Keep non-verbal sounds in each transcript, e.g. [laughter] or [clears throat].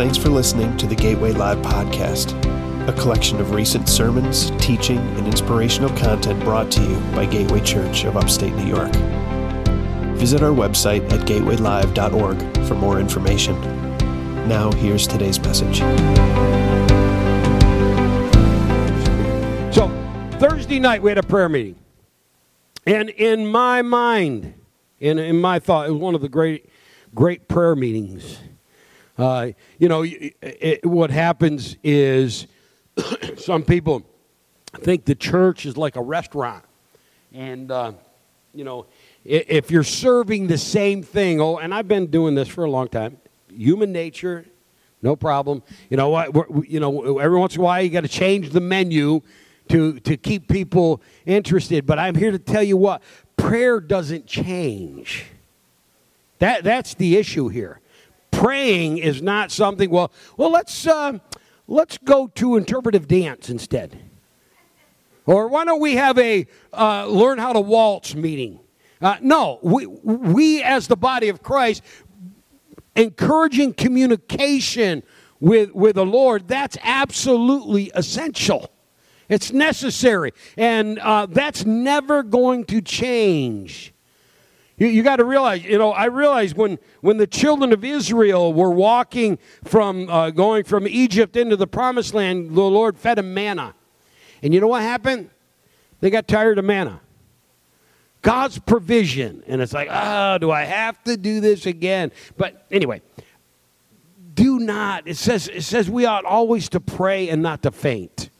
Thanks for listening to the Gateway Live podcast, a collection of recent sermons, teaching, and inspirational content brought to you by Gateway Church of Upstate New York. Visit our website at gatewaylive.org for more information. Now, here's today's message. So, Thursday night, we had a prayer meeting. And in my mind, in, in my thought, it was one of the great, great prayer meetings. Uh, you know, it, it, what happens is [coughs] some people think the church is like a restaurant. And, uh, you know, if you're serving the same thing, oh, and I've been doing this for a long time, human nature, no problem. You know what? You know, every once in a while you got to change the menu to to keep people interested. But I'm here to tell you what prayer doesn't change. That that's the issue here. Praying is not something. Well, well, let's uh, let's go to interpretive dance instead. Or why don't we have a uh, learn how to waltz meeting? Uh, no, we, we as the body of Christ, encouraging communication with, with the Lord, that's absolutely essential. It's necessary. And uh, that's never going to change. You, you got to realize, you know, I realize when, when the children of Israel were walking from uh, going from Egypt into the promised land, the Lord fed them manna. And you know what happened? They got tired of manna. God's provision. And it's like, oh, do I have to do this again? But anyway, do not. It says, it says we ought always to pray and not to faint.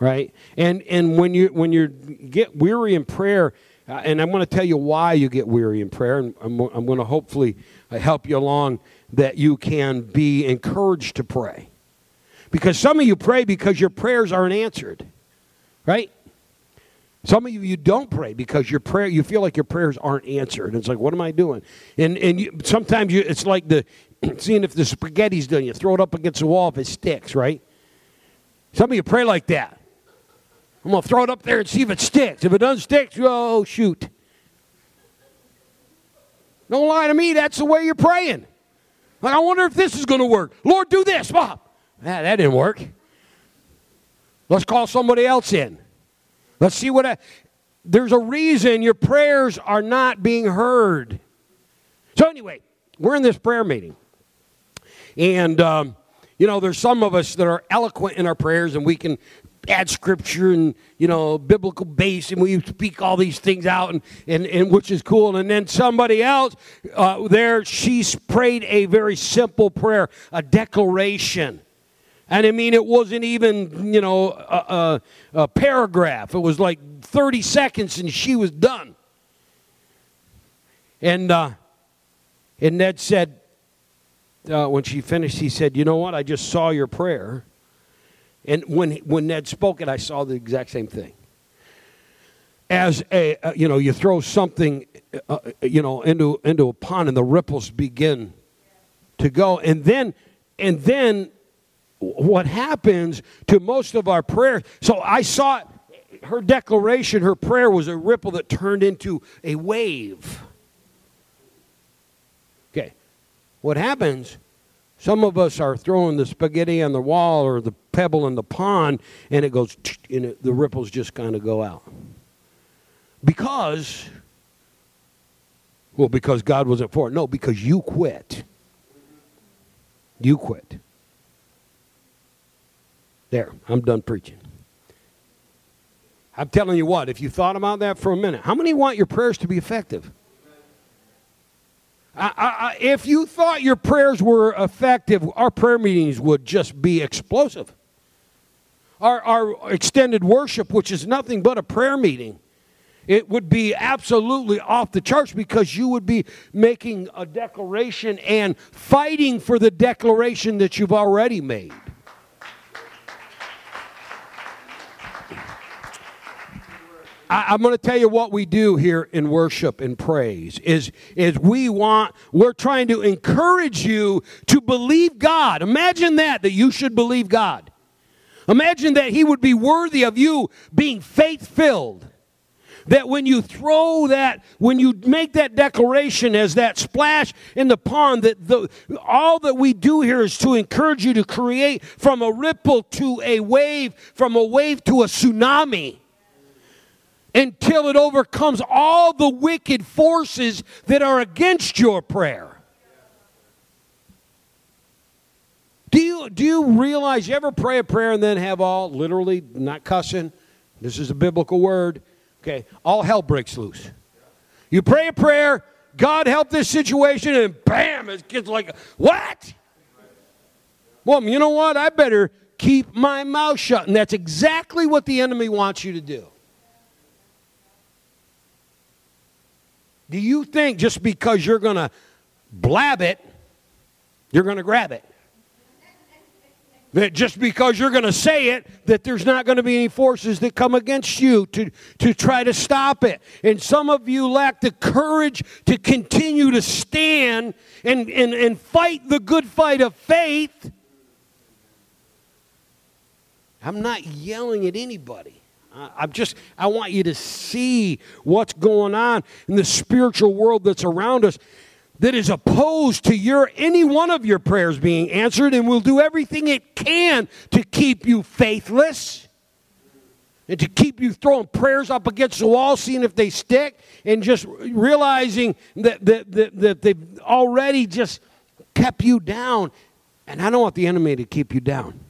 Right? And and when you when you get weary in prayer, uh, and I'm going to tell you why you get weary in prayer, and I'm, I'm going to hopefully uh, help you along that you can be encouraged to pray. Because some of you pray because your prayers aren't answered. Right? Some of you you don't pray because your prayer you feel like your prayers aren't answered. It's like, what am I doing? And and you, sometimes you it's like the [clears throat] seeing if the spaghetti's done. You throw it up against the wall if it sticks, right? Some of you pray like that. I'm gonna throw it up there and see if it sticks. If it doesn't stick, oh shoot. Don't lie to me. That's the way you're praying. Like I wonder if this is gonna work. Lord, do this, Bob. Ah, that didn't work. Let's call somebody else in. Let's see what. I, there's a reason your prayers are not being heard. So, anyway, we're in this prayer meeting. And, um, you know, there's some of us that are eloquent in our prayers and we can add scripture and, you know, biblical base and we speak all these things out, and, and, and which is cool. And then somebody else uh, there, she's prayed a very simple prayer, a declaration. And I mean, it wasn't even, you know, a, a, a, paragraph. It was like 30 seconds and she was done. And, uh, and Ned said, uh, when she finished, he said, You know what? I just saw your prayer. And when, when Ned spoke it, I saw the exact same thing. As a, uh, you know, you throw something, uh, you know, into, into a pond and the ripples begin to go. And then, and then what happens to most of our prayer. So I saw her declaration, her prayer was a ripple that turned into a wave. Okay. What happens? Some of us are throwing the spaghetti on the wall or the pebble in the pond, and it goes, and it, the ripples just kind of go out. Because, well, because God wasn't for it. No, because you quit. You quit. There, I'm done preaching. I'm telling you what, if you thought about that for a minute, how many want your prayers to be effective? I, I, if you thought your prayers were effective, our prayer meetings would just be explosive. Our, our extended worship, which is nothing but a prayer meeting, it would be absolutely off the charts because you would be making a declaration and fighting for the declaration that you've already made. I, am going to tell you what we do here in worship and praise is, is we want, we're trying to encourage you to believe God. Imagine that, that you should believe God. Imagine that He would be worthy of you being faith filled. that when you throw that, when you make that declaration as that splash in the pond, that the, all that we do here is to encourage you to create from a ripple to a wave, from a wave to a tsunami until it overcomes all the wicked forces that are against your prayer. Do you, do you realize you ever pray a prayer and then have all, literally, not cussing, this is a biblical word, okay, all hell breaks loose. You pray a prayer, God help this situation, and bam, it gets like, what? Well, you know what? I better keep my mouth shut. And that's exactly what the enemy wants you to do. Do you think just because you're going to blab it, you're going to grab it? That just because you're going to say it, that there's not going to be any forces that come against you to, to try to stop it. And some of you lack the courage to continue to stand and, and, and fight the good fight of faith. I'm not yelling at anybody. I'm just, I want you to see what's going on in the spiritual world that's around us that is opposed to your any one of your prayers being answered and will do everything it can to keep you faithless and to keep you throwing prayers up against the wall seeing if they stick and just realizing that, that, that, that they've already just kept you down. And i don't want the enemy to keep you down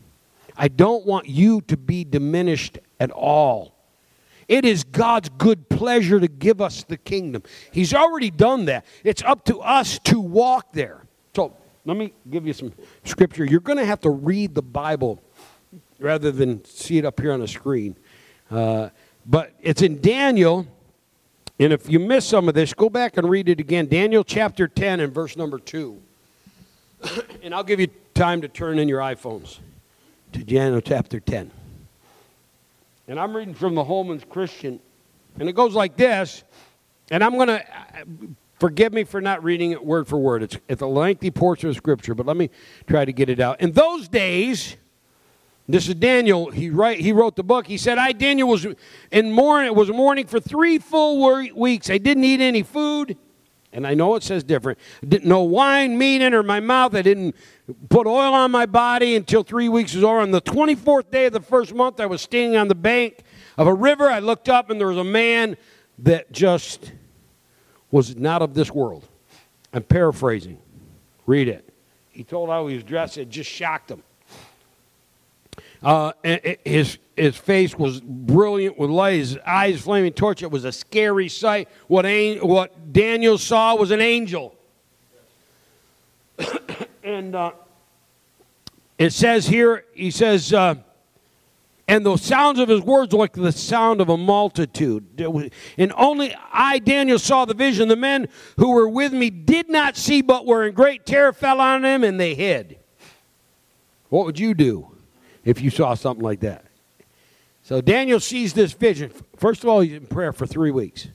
i don't want you to be diminished at all it is God's good pleasure to give us the kingdom. He's already done that. It's up to us to walk there. So let me give you some scripture. You're going to have to read the Bible rather than see it up here on the screen. Uh, but it's in Daniel. And if you miss some of this, go back and read it again. Daniel chapter 10 and verse number 2. [coughs] and I'll give you time to turn in your iPhones to Daniel chapter 10. And I'm reading from the Holman's Christian. And it goes like this. And I'm going to, forgive me for not reading it word for word. It's, it's a lengthy portion of Scripture, but let me try to get it out. In those days, this is Daniel. He, write, he wrote the book. He said, I, Daniel, was in mourning, was mourning for three full weeks. I didn't eat any food. And I know it says different. Didn't no wine, meat enter my mouth. I didn't put oil on my body until three weeks was over. On the 24th day of the first month, I was standing on the bank of a river. I looked up, and there was a man that just was not of this world. I'm paraphrasing. Read it. He told how he was dressed. It just shocked him. Uh, his, his face was brilliant with light, his eyes flaming torch. It was a scary sight. What, what Daniel saw was an angel. [coughs] and uh, it says here, he says, uh, and the sounds of his words were like the sound of a multitude. And only I, Daniel, saw the vision. The men who were with me did not see, but were in great terror, fell on them, and they hid. What would you do? If you saw something like that. So Daniel sees this vision. First of all, he's in prayer for three weeks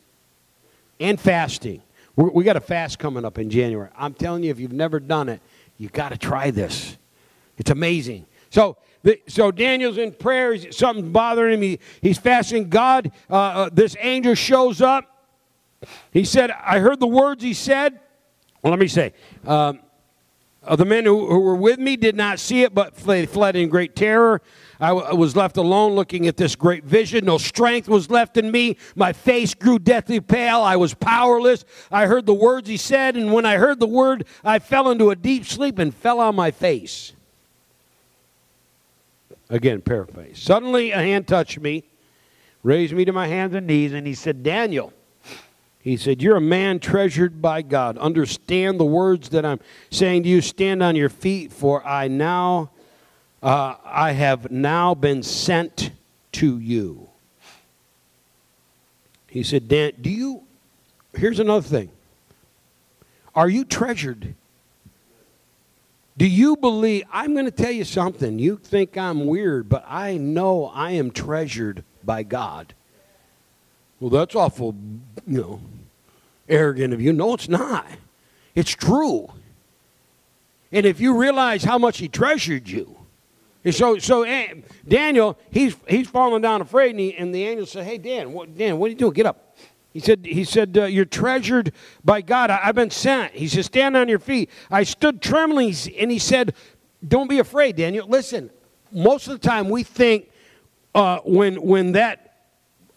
and fasting. We're, we got a fast coming up in January. I'm telling you, if you've never done it, you got to try this. It's amazing. So, the, so Daniel's in prayer. Something's bothering him. He, he's fasting. God, uh, uh, this angel shows up. He said, I heard the words he said. Well, let me say, um, uh, the men who, who, were with me did not see it, but they fled in great terror. I, w- I was left alone looking at this great vision. No strength was left in me. My face grew deathly pale. I was powerless. I heard the words he said, and when I heard the word, I fell into a deep sleep and fell on my face. Again, paraphrase. Suddenly, a hand touched me, raised me to my hands and knees, and he said, Daniel, he said, You're a man treasured by God. Understand the words that I'm saying to you. Stand on your feet, for I now, uh, I have now been sent to you. He said, Dan, do you, here's another thing. Are you treasured? Do you believe, I'm going to tell you something. You think I'm weird, but I know I am treasured by God. Well, that's awful, you know, arrogant of you. No, it's not. It's true. And if you realize how much he treasured you, so so eh, Daniel, he's he's falling down afraid, and, he, and the angel said, "Hey Dan, what, Dan, what are you doing? Get up." He said, he said uh, You're treasured by God. I, have been sent. He said, Stand on your feet. I stood trembling, and he said, Don't be afraid, Daniel. Listen, most of the time we think uh, when, when that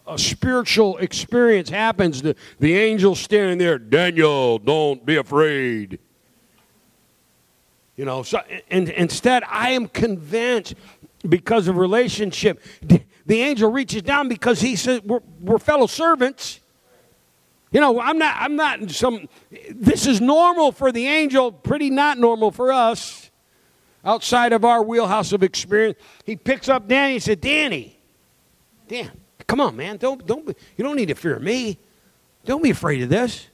uh, spiritual experience happens, the, the angel standing there, Daniel, don't be afraid. You know, so and instead, I am convinced because of relationship. The angel reaches down because he says we're, we're fellow servants. You know, I'm not, I'm not some, this is normal for the angel, pretty not normal for us, outside of our wheelhouse of experience. He picks up Danny and said, Danny, Dan, come on, man, don't, don't, you don't need to fear me. Don't be afraid of this.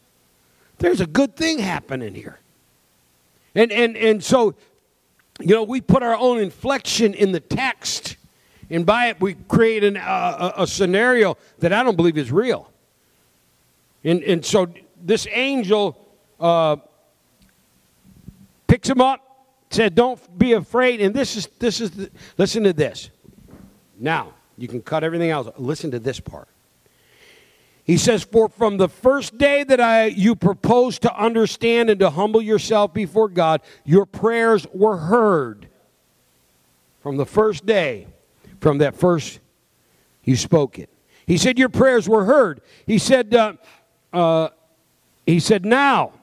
There's a good thing happening here. And, and, and so, you know, we put our own inflection in the text, and by it we create an, uh, a, a scenario that I don't believe is real. And, and so this angel uh, picks him up, said, Don't be afraid. And this is, this is the, listen to this. Now, you can cut everything else. Listen to this part. He says, For from the first day that I, you proposed to understand and to humble yourself before God, your prayers were heard. From the first day, from that first, you spoke it. He said, Your prayers were heard. He said, uh, uh, he said, Now,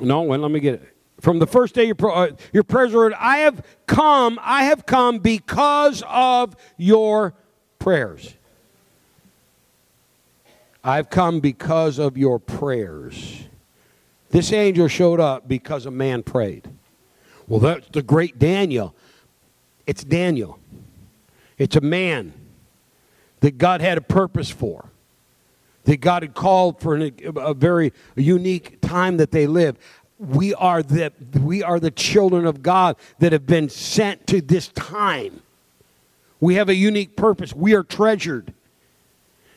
no, when let me get it. From the first day your, uh, your prayers were heard, I have come, I have come because of your prayers. I've come because of your prayers. This angel showed up because a man prayed. Well, that's the great Daniel. It's Daniel. It's a man that God had a purpose for that God had called for an, a very unique time that they live. We are, the, we are the children of God that have been sent to this time. We have a unique purpose. We are treasured.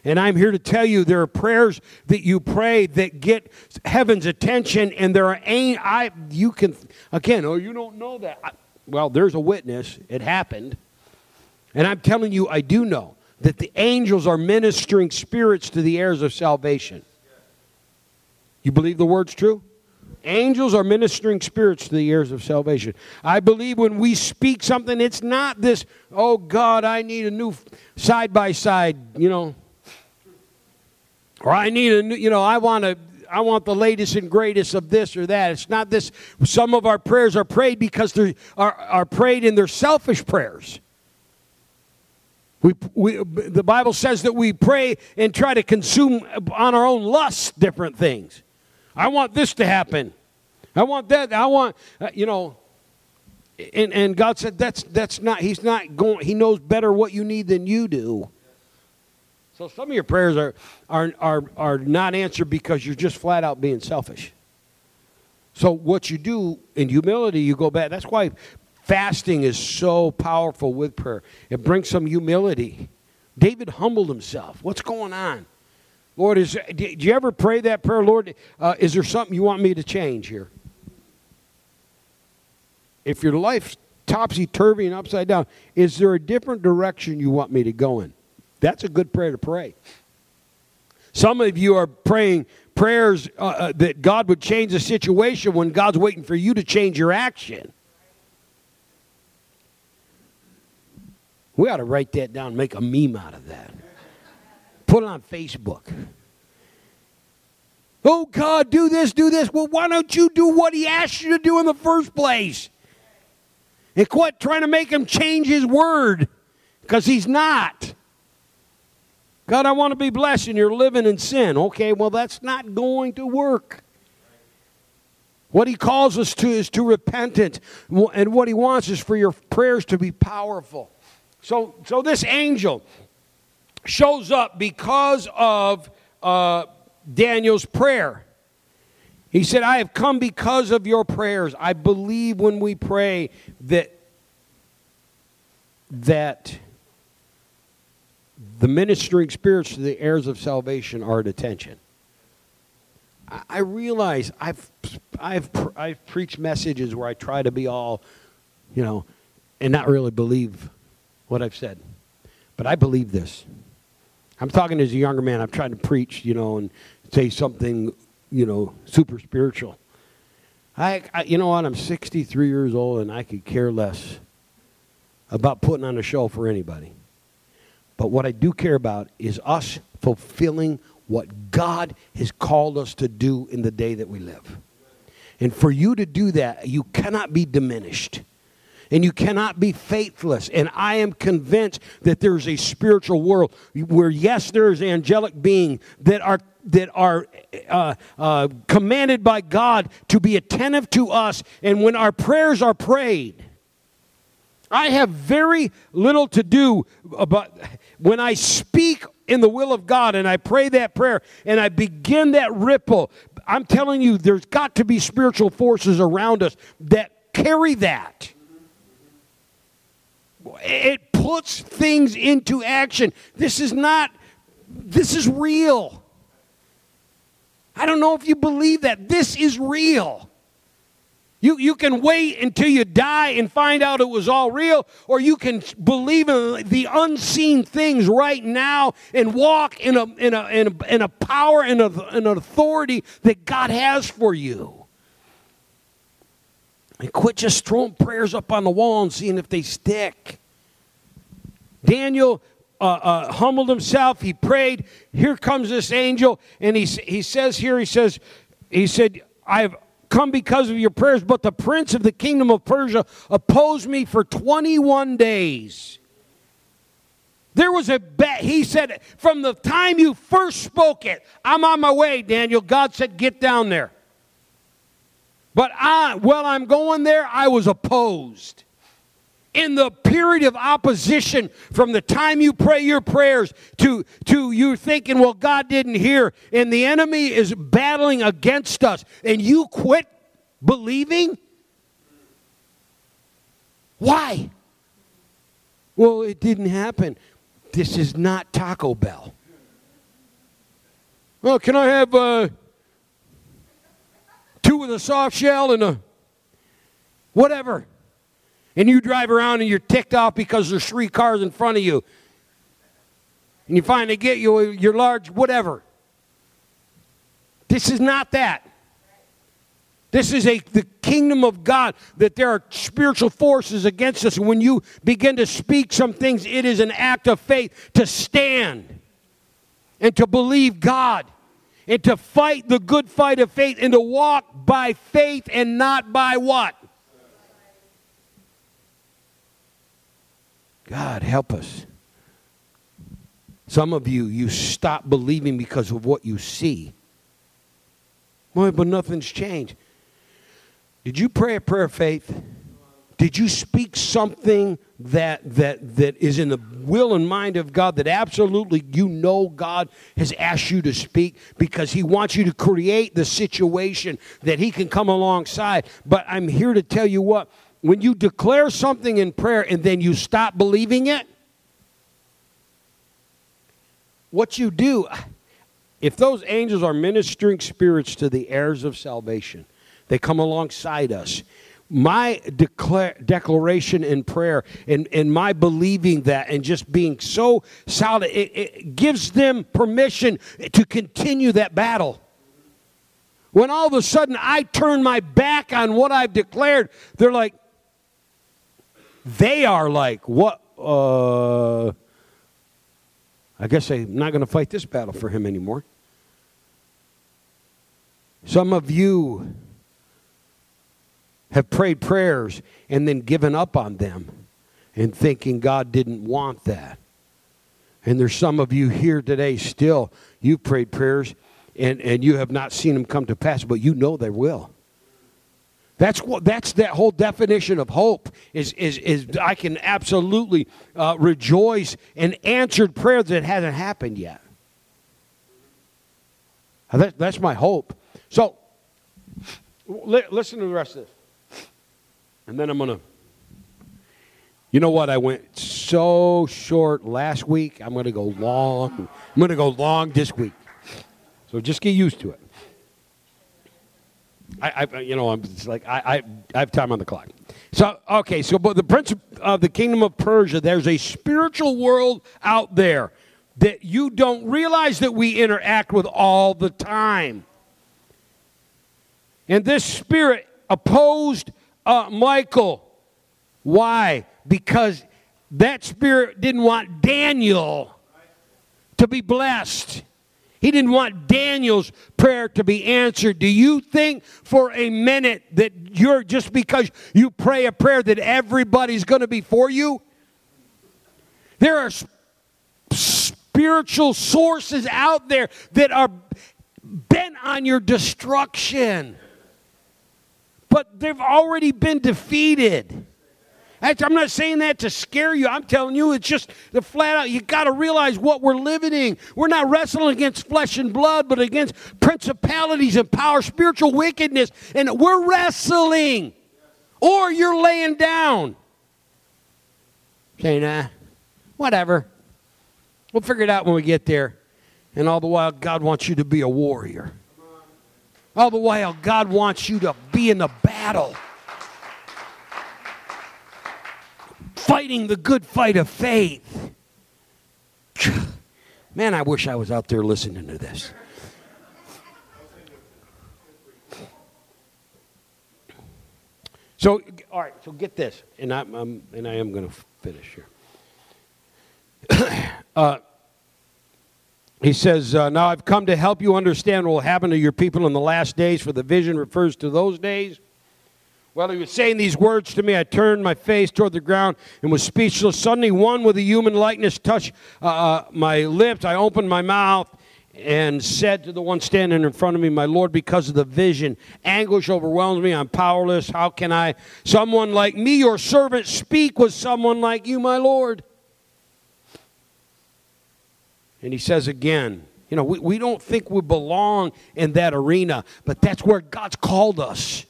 And I'm here to tell you there are prayers that you pray that get heaven's attention, and there are ain't I you can again. Oh, you don't know that. I, well, there's a witness. It happened, and I'm telling you, I do know that the angels are ministering spirits to the heirs of salvation. You believe the word's true? Angels are ministering spirits to the heirs of salvation. I believe when we speak something, it's not this, oh God, I need a new side by side, you know, or I need a new, you know, I want to. I want the latest and greatest of this or that. It's not this. Some of our prayers are prayed because they are, are prayed in their selfish prayers. We, we, the Bible says that we pray and try to consume on our own lust different things. I want this to happen. I want that. I want, uh, you know. And, and God said that's that's not. He's not going. He knows better what you need than you do. So some of your prayers are are are are not answered because you're just flat out being selfish. So what you do in humility, you go back. That's why Fasting is so powerful with prayer. It brings some humility. David humbled himself. What's going on? Lord, is, did you ever pray that prayer? Lord, uh, is there something you want me to change here? If your life's topsy turvy and upside down, is there a different direction you want me to go in? That's a good prayer to pray. Some of you are praying prayers uh, uh, that God would change the situation when God's waiting for you to change your action. We ought to write that down, make a meme out of that. Put it on Facebook. Oh, God, do this, do this. Well, why don't you do what He asked you to do in the first place? And quit trying to make Him change His word because He's not. God, I want to be blessed, and you're living in sin. Okay, well, that's not going to work. What he calls us to is to repentance. And what he wants is for your prayers to be powerful. So, so this angel shows up because of uh, Daniel's prayer. He said, I have come because of your prayers. I believe when we pray that that the ministering spirits to the heirs of salvation are at attention. I, I realize I've I've I've preached messages where I try to be all, you know, and not really believe what I've said. But I believe this. I'm talking as a younger man. I'm trying to preach, you know, and say something, you know, super spiritual. I, I, you know what? I'm 63 years old, and I could care less about putting on a show for anybody. But what I do care about is us fulfilling what God has called us to do in the day that we live. And for you to do that, you cannot be diminished. And you cannot be faithless. And I am convinced that there's a spiritual world where, yes, there's angelic beings that are that are uh, uh, commanded by God to be attentive to us. And when our prayers are prayed, I have very little to do about when I speak in the will of God and I pray that prayer and I begin that ripple. I'm telling you, there's got to be spiritual forces around us that carry that. It puts things into action. This is not, this is real. I don't know if you believe that. This is real. You, you can wait until you die and find out it was all real, or you can believe in the unseen things right now and walk in a, in a, in a, in a power and an authority that God has for you. And quit just throwing prayers up on the wall and seeing if they stick. Daniel uh, uh, humbled himself. He prayed. Here comes this angel, and he, he says here, he says, he said, I've come because of your prayers, but the prince of the kingdom of Persia opposed me for 21 days. There was a bet. He said, from the time you first spoke it, I'm on my way, Daniel. God said, get down there. But I, while I'm going there, I was opposed. In the period of opposition, from the time you pray your prayers to, to you thinking, well, God didn't hear, and the enemy is battling against us, and you quit believing? Why? Well, it didn't happen. This is not Taco Bell. Well, can I have uh, two with a soft shell and a whatever. And you drive around and you're ticked off because there's three cars in front of you. And you finally get you your large whatever. This is not that. This is a the kingdom of God that there are spiritual forces against us. When you begin to speak some things, it is an act of faith to stand and to believe God and to fight the good fight of faith and to walk by faith and not by what? God, help us. Some of you, you stop believing because of what you see. Boy, but nothing's changed. Did you pray a prayer of faith? Did you speak something that, that, that is in the will and mind of God that absolutely you know God has asked you to speak because He wants you to create the situation that He can come alongside? But I'm here to tell you what when you declare something in prayer and then you stop believing it, what you do, if those angels are ministering spirits to the heirs of salvation, they come alongside us. My declare, declaration in prayer and, and my believing that and just being so solid, it, it gives them permission to continue that battle. When all of a sudden I turn my back on what I've declared, they're like, they are like, what? Uh, I guess I'm not going to fight this battle for him anymore. Some of you have prayed prayers and then given up on them and thinking God didn't want that. And there's some of you here today still, you've prayed prayers and, and you have not seen them come to pass, but you know they will. That's what that's that whole definition of hope is is is I can absolutely uh, rejoice in answered prayer that hasn't happened yet. That, that's my hope. So li- listen to the rest of this, and then I'm gonna. You know what? I went so short last week. I'm gonna go long. I'm gonna go long this week. So just get used to it. I, I, you know, I'm like, I, I, I have time on the clock. So, okay, so but the prince of the kingdom of Persia, there's a spiritual world out there that you don't realize that we interact with all the time. And this spirit opposed uh, Michael. Why? Because that spirit didn't want Daniel to be blessed. He didn't want Daniel's prayer to be answered. Do you think for a minute that you're just because you pray a prayer that everybody's going to be for you? There are spiritual sources out there that are bent on your destruction, but they've already been defeated. I'm not saying that to scare you. I'm telling you, it's just the flat out. You got to realize what we're living in. We're not wrestling against flesh and blood, but against principalities and power, spiritual wickedness. And we're wrestling. Or you're laying down. Saying, nah, whatever. We'll figure it out when we get there. And all the while, God wants you to be a warrior. All the while, God wants you to be in the battle. fighting the good fight of faith. [sighs] Man, I wish I was out there listening to this. So, all right, so get this, and, I'm, I'm and I am going to finish here. [clears throat] uh, he says, uh, Now I've come to help you understand what will happen to your people in the last days, for the vision refers to those days. While he was saying these words to me, I turned my face toward the ground and was speechless. Suddenly, one with a human likeness touched uh, uh, my lips. I opened my mouth and said to the one standing in front of me, My Lord, because of the vision, anguish overwhelms me. I'm powerless. How can I, someone like me, your servant, speak with someone like you, my Lord? And he says again, You know, we, we don't think we belong in that arena, but that's where God's called us.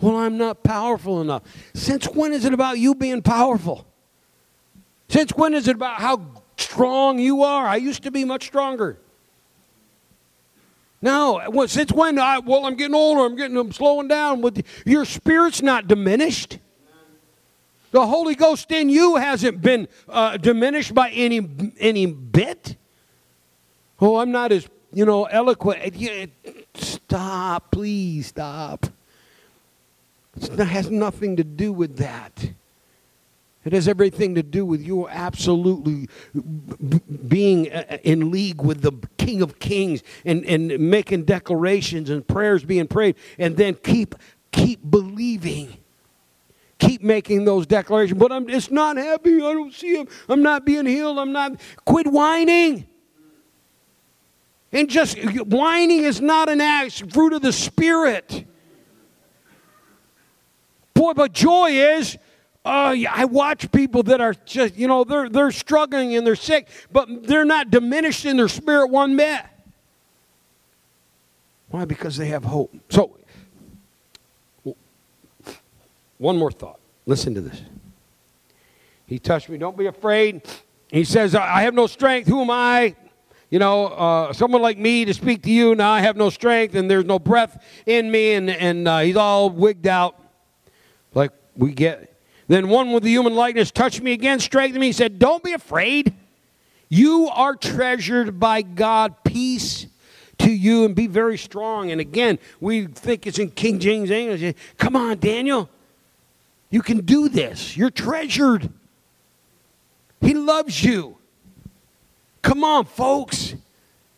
Well, I'm not powerful enough. Since when is it about you being powerful? Since when is it about how strong you are? I used to be much stronger. No, since when? I, well, I'm getting older. I'm getting. I'm slowing down. Your spirit's not diminished. The Holy Ghost in you hasn't been uh, diminished by any any bit. Oh, I'm not as you know eloquent. Stop, please stop. It has nothing to do with that. It has everything to do with you absolutely being uh, uh, in league with the King of Kings and, and making declarations and prayers being prayed, and then keep keep believing. Keep making those declarations. But I'm it's not happy. I don't see him. I'm not being healed. I'm not. Quit whining. And just whining is not an act, fruit of the Spirit. Boy, but joy is uh, I watch people that are just, you know, they're, they're struggling and they're sick, but they're not diminished in their spirit one bit. Why? Because they have hope. So, one more thought. Listen to this. He touched me. Don't be afraid. He says, I have no strength. Who am I? You know, uh, someone like me to speak to you. Now I have no strength and there's no breath in me. And, and uh, he's all wigged out like we get. Then one with the human likeness touched me again, strengthened me. He said, Don't be afraid. You are treasured by God. Peace to you and be very strong. And again, we think it's in King James English. Come on, Daniel. You can do this. You're treasured. He loves you. Come on, folks.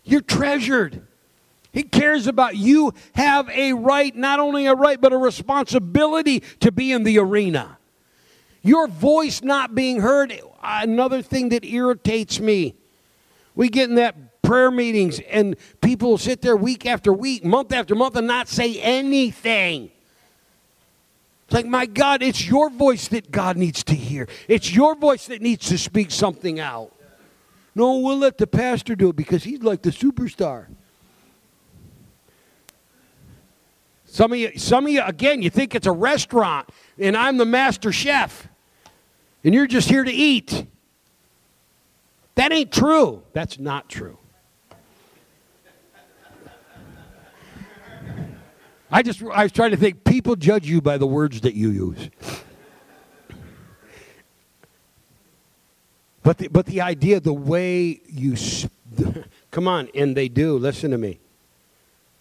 You're treasured. He cares about you have a right, not only a right, but a responsibility to be in the arena. Your voice not being heard, another thing that irritates me. We get in that prayer meetings and people sit there week after week, month after month, and not say anything. It's like, my God, it's your voice that God needs to hear. It's your voice that needs to speak something out. No, we'll let the pastor do it because he's like the superstar. Some of you, some of you, again, you think it's a restaurant and I'm the master chef and you're just here to eat. That ain't true. That's not true. I just, I was trying to think, people judge you by the words that you use. But the, but the idea, the way you, come on, and they do, listen to me.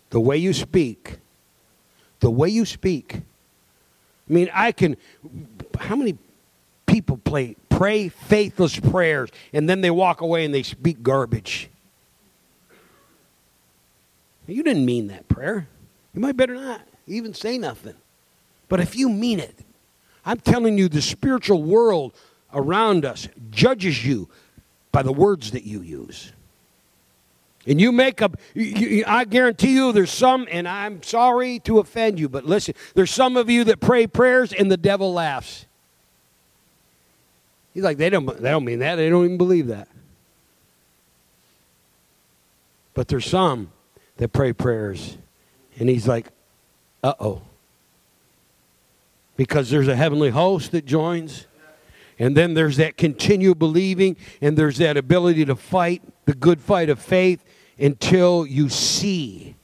The way you speak, the way you speak. I mean, I can, how many people play, pray faithless prayers and then they walk away and they speak garbage? You didn't mean that prayer. You might better not even say nothing. But if you mean it, I'm telling you, the spiritual world around us judges you by the words that you use. And you make up, I guarantee you there's some, and I'm sorry to offend you, but listen, there's some of you that pray prayers and the devil laughs. He's like, they don't, they don't mean that. They don't even believe that. But there's some that pray prayers, and he's like, uh oh. Because there's a heavenly host that joins and then there's that continual believing, and there's that ability to fight the good fight of faith until you see.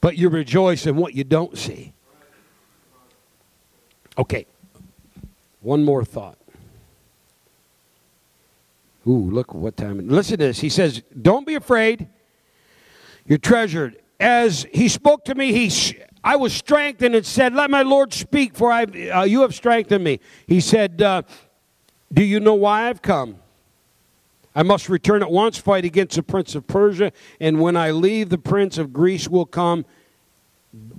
But you rejoice in what you don't see. Okay, one more thought. Ooh, look what time. Listen to this. He says, Don't be afraid. You're treasured. As he spoke to me, he I was strengthened and said, Let my Lord speak, for I, uh, you have strengthened me. He said, uh, Do you know why I've come? I must return at once, fight against the prince of Persia, and when I leave, the prince of Greece will come.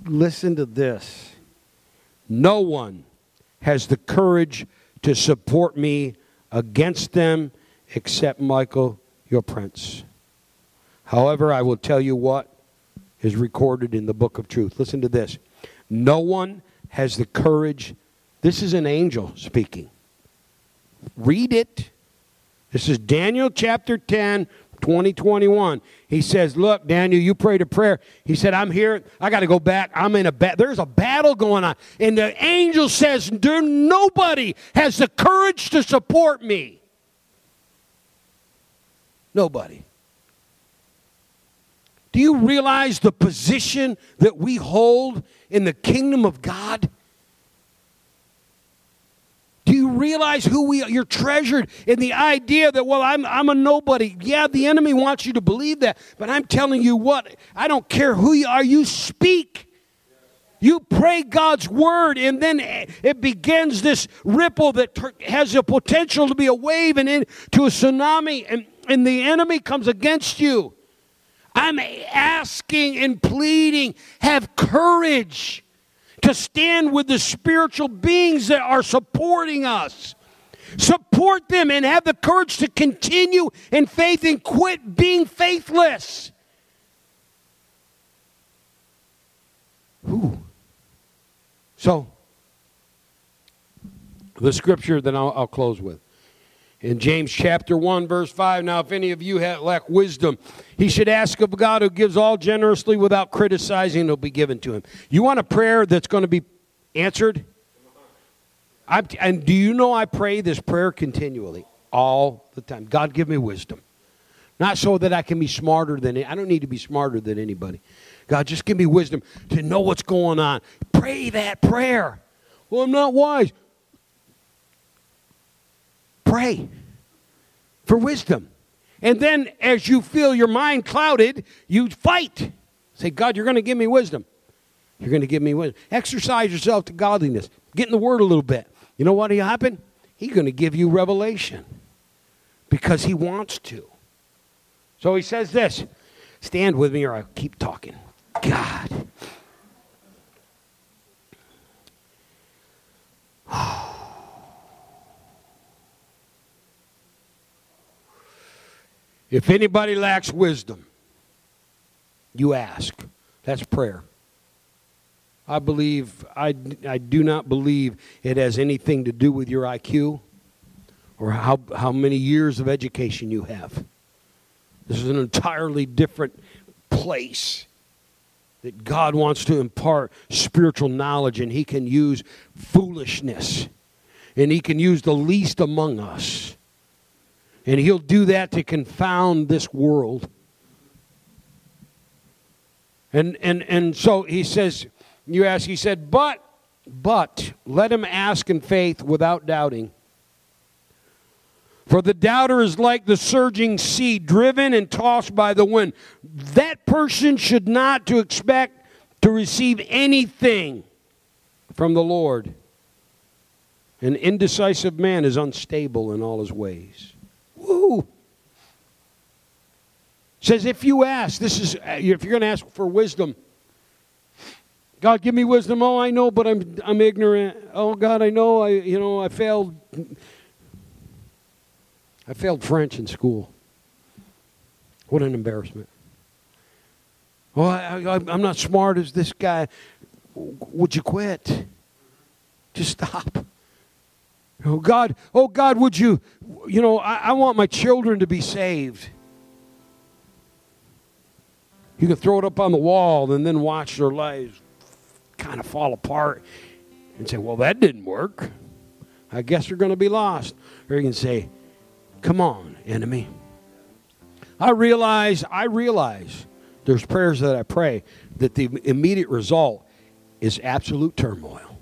Listen to this. No one has the courage to support me against them except Michael, your prince. However, I will tell you what is recorded in the book of truth. Listen to this. No one has the courage. This is an angel speaking. Read it. This is Daniel chapter 10, 2021. He says, Look, Daniel, you prayed a prayer. He said, I'm here. I got to go back. I'm in a battle. There's a battle going on. And the angel says, there, Nobody has the courage to support me. Nobody. Do you realize the position that we hold in the kingdom of God? Do you realize who we are? You're treasured in the idea that, well, I'm, I'm a nobody. Yeah, the enemy wants you to believe that, but I'm telling you what, I don't care who you are, you speak. You pray God's word, and then it begins this ripple that has the potential to be a wave and into a tsunami, and, and the enemy comes against you. I'm asking and pleading, have courage to stand with the spiritual beings that are supporting us. Support them and have the courage to continue in faith and quit being faithless. Ooh. So, the scripture that I'll, I'll close with in James chapter 1, verse 5. Now, if any of you lack wisdom, he should ask of God who gives all generously without criticizing, it'll be given to him. You want a prayer that's going to be answered? I'm, and do you know I pray this prayer continually, all the time? God, give me wisdom. Not so that I can be smarter than I don't need to be smarter than anybody. God, just give me wisdom to know what's going on. Pray that prayer. Well, I'm not wise. Pray for wisdom. And then as you feel your mind clouded, you fight. Say, God, you're going to give me wisdom. You're going to give me wisdom. Exercise yourself to godliness. Get in the Word a little bit. You know what will happen? He's going to give you revelation because He wants to. So He says this Stand with me or I'll keep talking. God. If anybody lacks wisdom, you ask. That's prayer. I believe, I, I do not believe it has anything to do with your IQ or how, how many years of education you have. This is an entirely different place that God wants to impart spiritual knowledge, and He can use foolishness, and He can use the least among us and he'll do that to confound this world. And, and, and so he says, you ask, he said, but, but, let him ask in faith without doubting. For the doubter is like the surging sea, driven and tossed by the wind. That person should not to expect to receive anything from the Lord. An indecisive man is unstable in all his ways. Woo! Says if you ask, this is uh, if you're going to ask for wisdom, God give me wisdom. Oh, I know, but I'm I'm ignorant. Oh God, I know I you know I failed I failed French in school. What an embarrassment. Oh, I, I, I'm not smart as this guy. Would you quit? Just stop. Oh God, oh God, would you, you know, I, I want my children to be saved. You can throw it up on the wall and then watch their lives kind of fall apart and say, well, that didn't work. I guess they're going to be lost. Or you can say, come on, enemy. I realize, I realize there's prayers that I pray that the immediate result is absolute turmoil.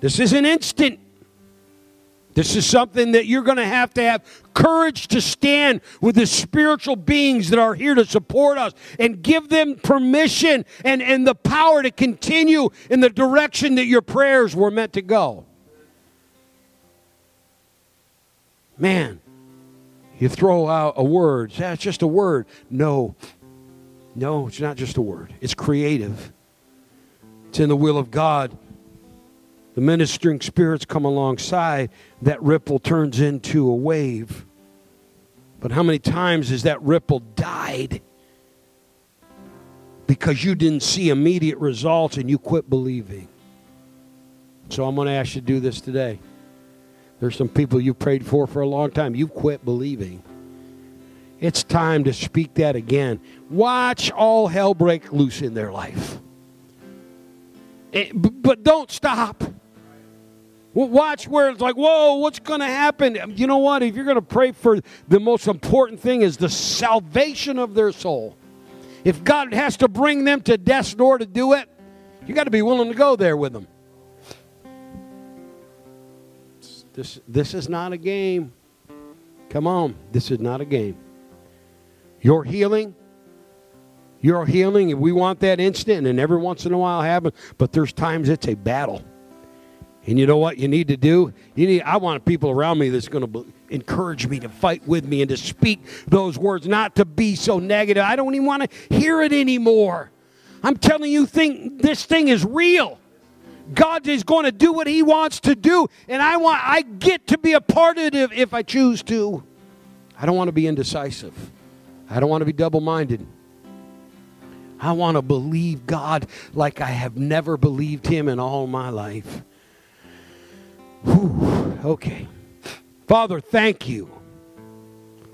This is an instant. This is something that you're going to have to have courage to stand with the spiritual beings that are here to support us and give them permission and, and the power to continue in the direction that your prayers were meant to go. Man, you throw out a word, that's just a word. No, no, it's not just a word, it's creative, it's in the will of God the ministering spirits come alongside, that ripple turns into a wave. But how many times has that ripple died because you didn't see immediate results and you quit believing? So I'm going to ask you to do this today. There's some people you've prayed for for a long time. You've quit believing. It's time to speak that again. Watch all hell break loose in their life. It, eh, but don't stop. Watch where it's like, whoa, what's going to happen? You know what? If you're going to pray for the most important thing is the salvation of their soul. If God has to bring them to death's door to do it, you got to be willing to go there with them. This, this is not a game. Come on, this is not a game. Your healing, your healing, we want that instant, and every once in a while happen, but there's times it's a battle. And you know what you need to do? You need I want people around me that's going to encourage me to fight with me and to speak those words, not to be so negative. I don't even want to hear it anymore. I'm telling you think this thing is real. God is going to do what he wants to do and I want I get to be a part of it if I choose to. I don't want to be indecisive. I don't want to be double-minded. I want to believe God like I have never believed him in all my life. Whew, okay. Father, thank you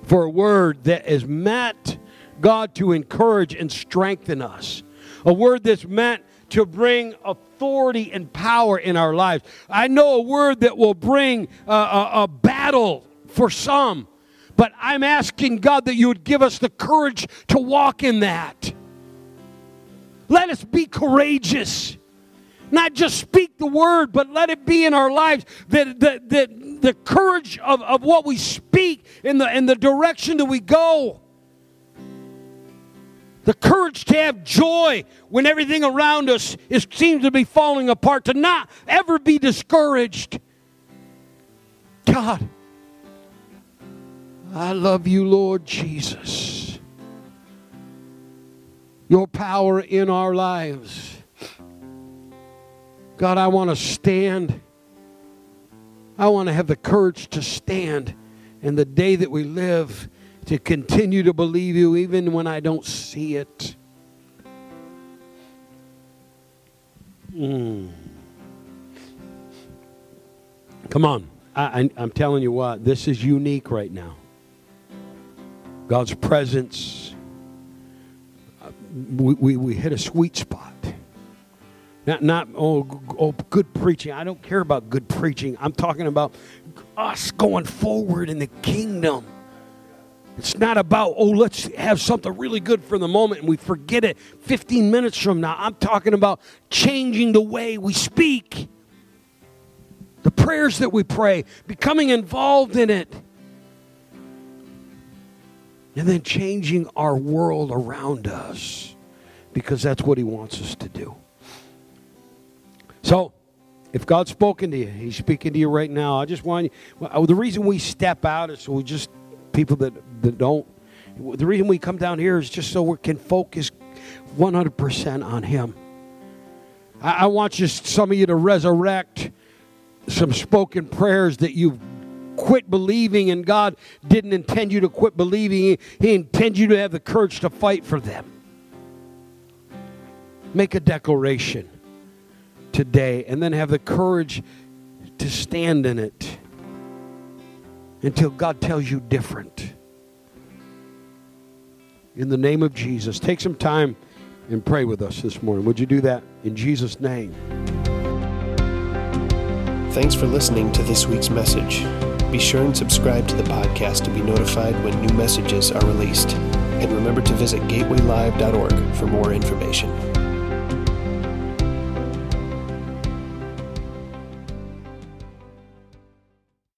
for a word that is meant, God, to encourage and strengthen us. A word that's meant to bring authority and power in our lives. I know a word that will bring a, a, a battle for some, but I'm asking God that you would give us the courage to walk in that. Let us be courageous not just speak the word, but let it be in our lives that, that, that the courage of, of what we speak in the, in the direction that we go. The courage to have joy when everything around us is, seems to be falling apart, to not ever be discouraged. God, I love you, Lord Jesus. Your power in our lives God, I want to stand. I want to have the courage to stand in the day that we live to continue to believe you even when I don't see it. Mm. Come on. I, am telling you what, this is unique right now. God's presence, uh, we, we, we hit a sweet spot. Not, not oh, oh, good preaching. I don't care about good preaching. I'm talking about us going forward in the kingdom. It's not about, oh, let's have something really good for the moment and we forget it 15 minutes from now. I'm talking about changing the way we speak. The prayers that we pray, becoming involved in it, and then changing our world around us because that's what He wants us to do. So, if God's spoken to you, He's speaking to you right now. I just want you, well, the reason we step out is so we just, people that, that don't, the reason we come down here is just so we can focus 100% on Him. I, I want you, some of you to resurrect some spoken prayers that you've quit believing and God didn't intend you to quit believing. He intended you to have the courage to fight for them. Make a declaration today and then have the courage to stand in it until God tells you different. In the name of Jesus, take some time and pray with us this morning. Would you do that in Jesus' name? Thanks for listening to this week's message. Be sure and subscribe to the podcast to be notified when new messages are released. And remember to visit gatewaylive.org for more information.